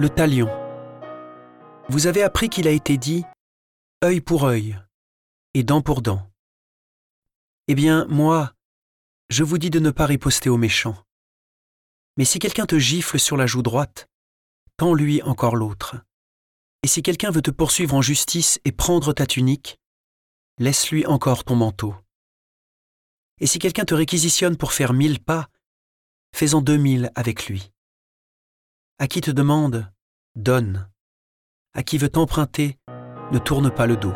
le talion. Vous avez appris qu'il a été dit œil pour œil et dent pour dent. Eh bien, moi, je vous dis de ne pas riposter aux méchants. Mais si quelqu'un te gifle sur la joue droite, tends-lui encore l'autre. Et si quelqu'un veut te poursuivre en justice et prendre ta tunique, laisse-lui encore ton manteau. Et si quelqu'un te réquisitionne pour faire mille pas, fais-en deux mille avec lui. À qui te demande, donne. À qui veut t'emprunter, ne tourne pas le dos.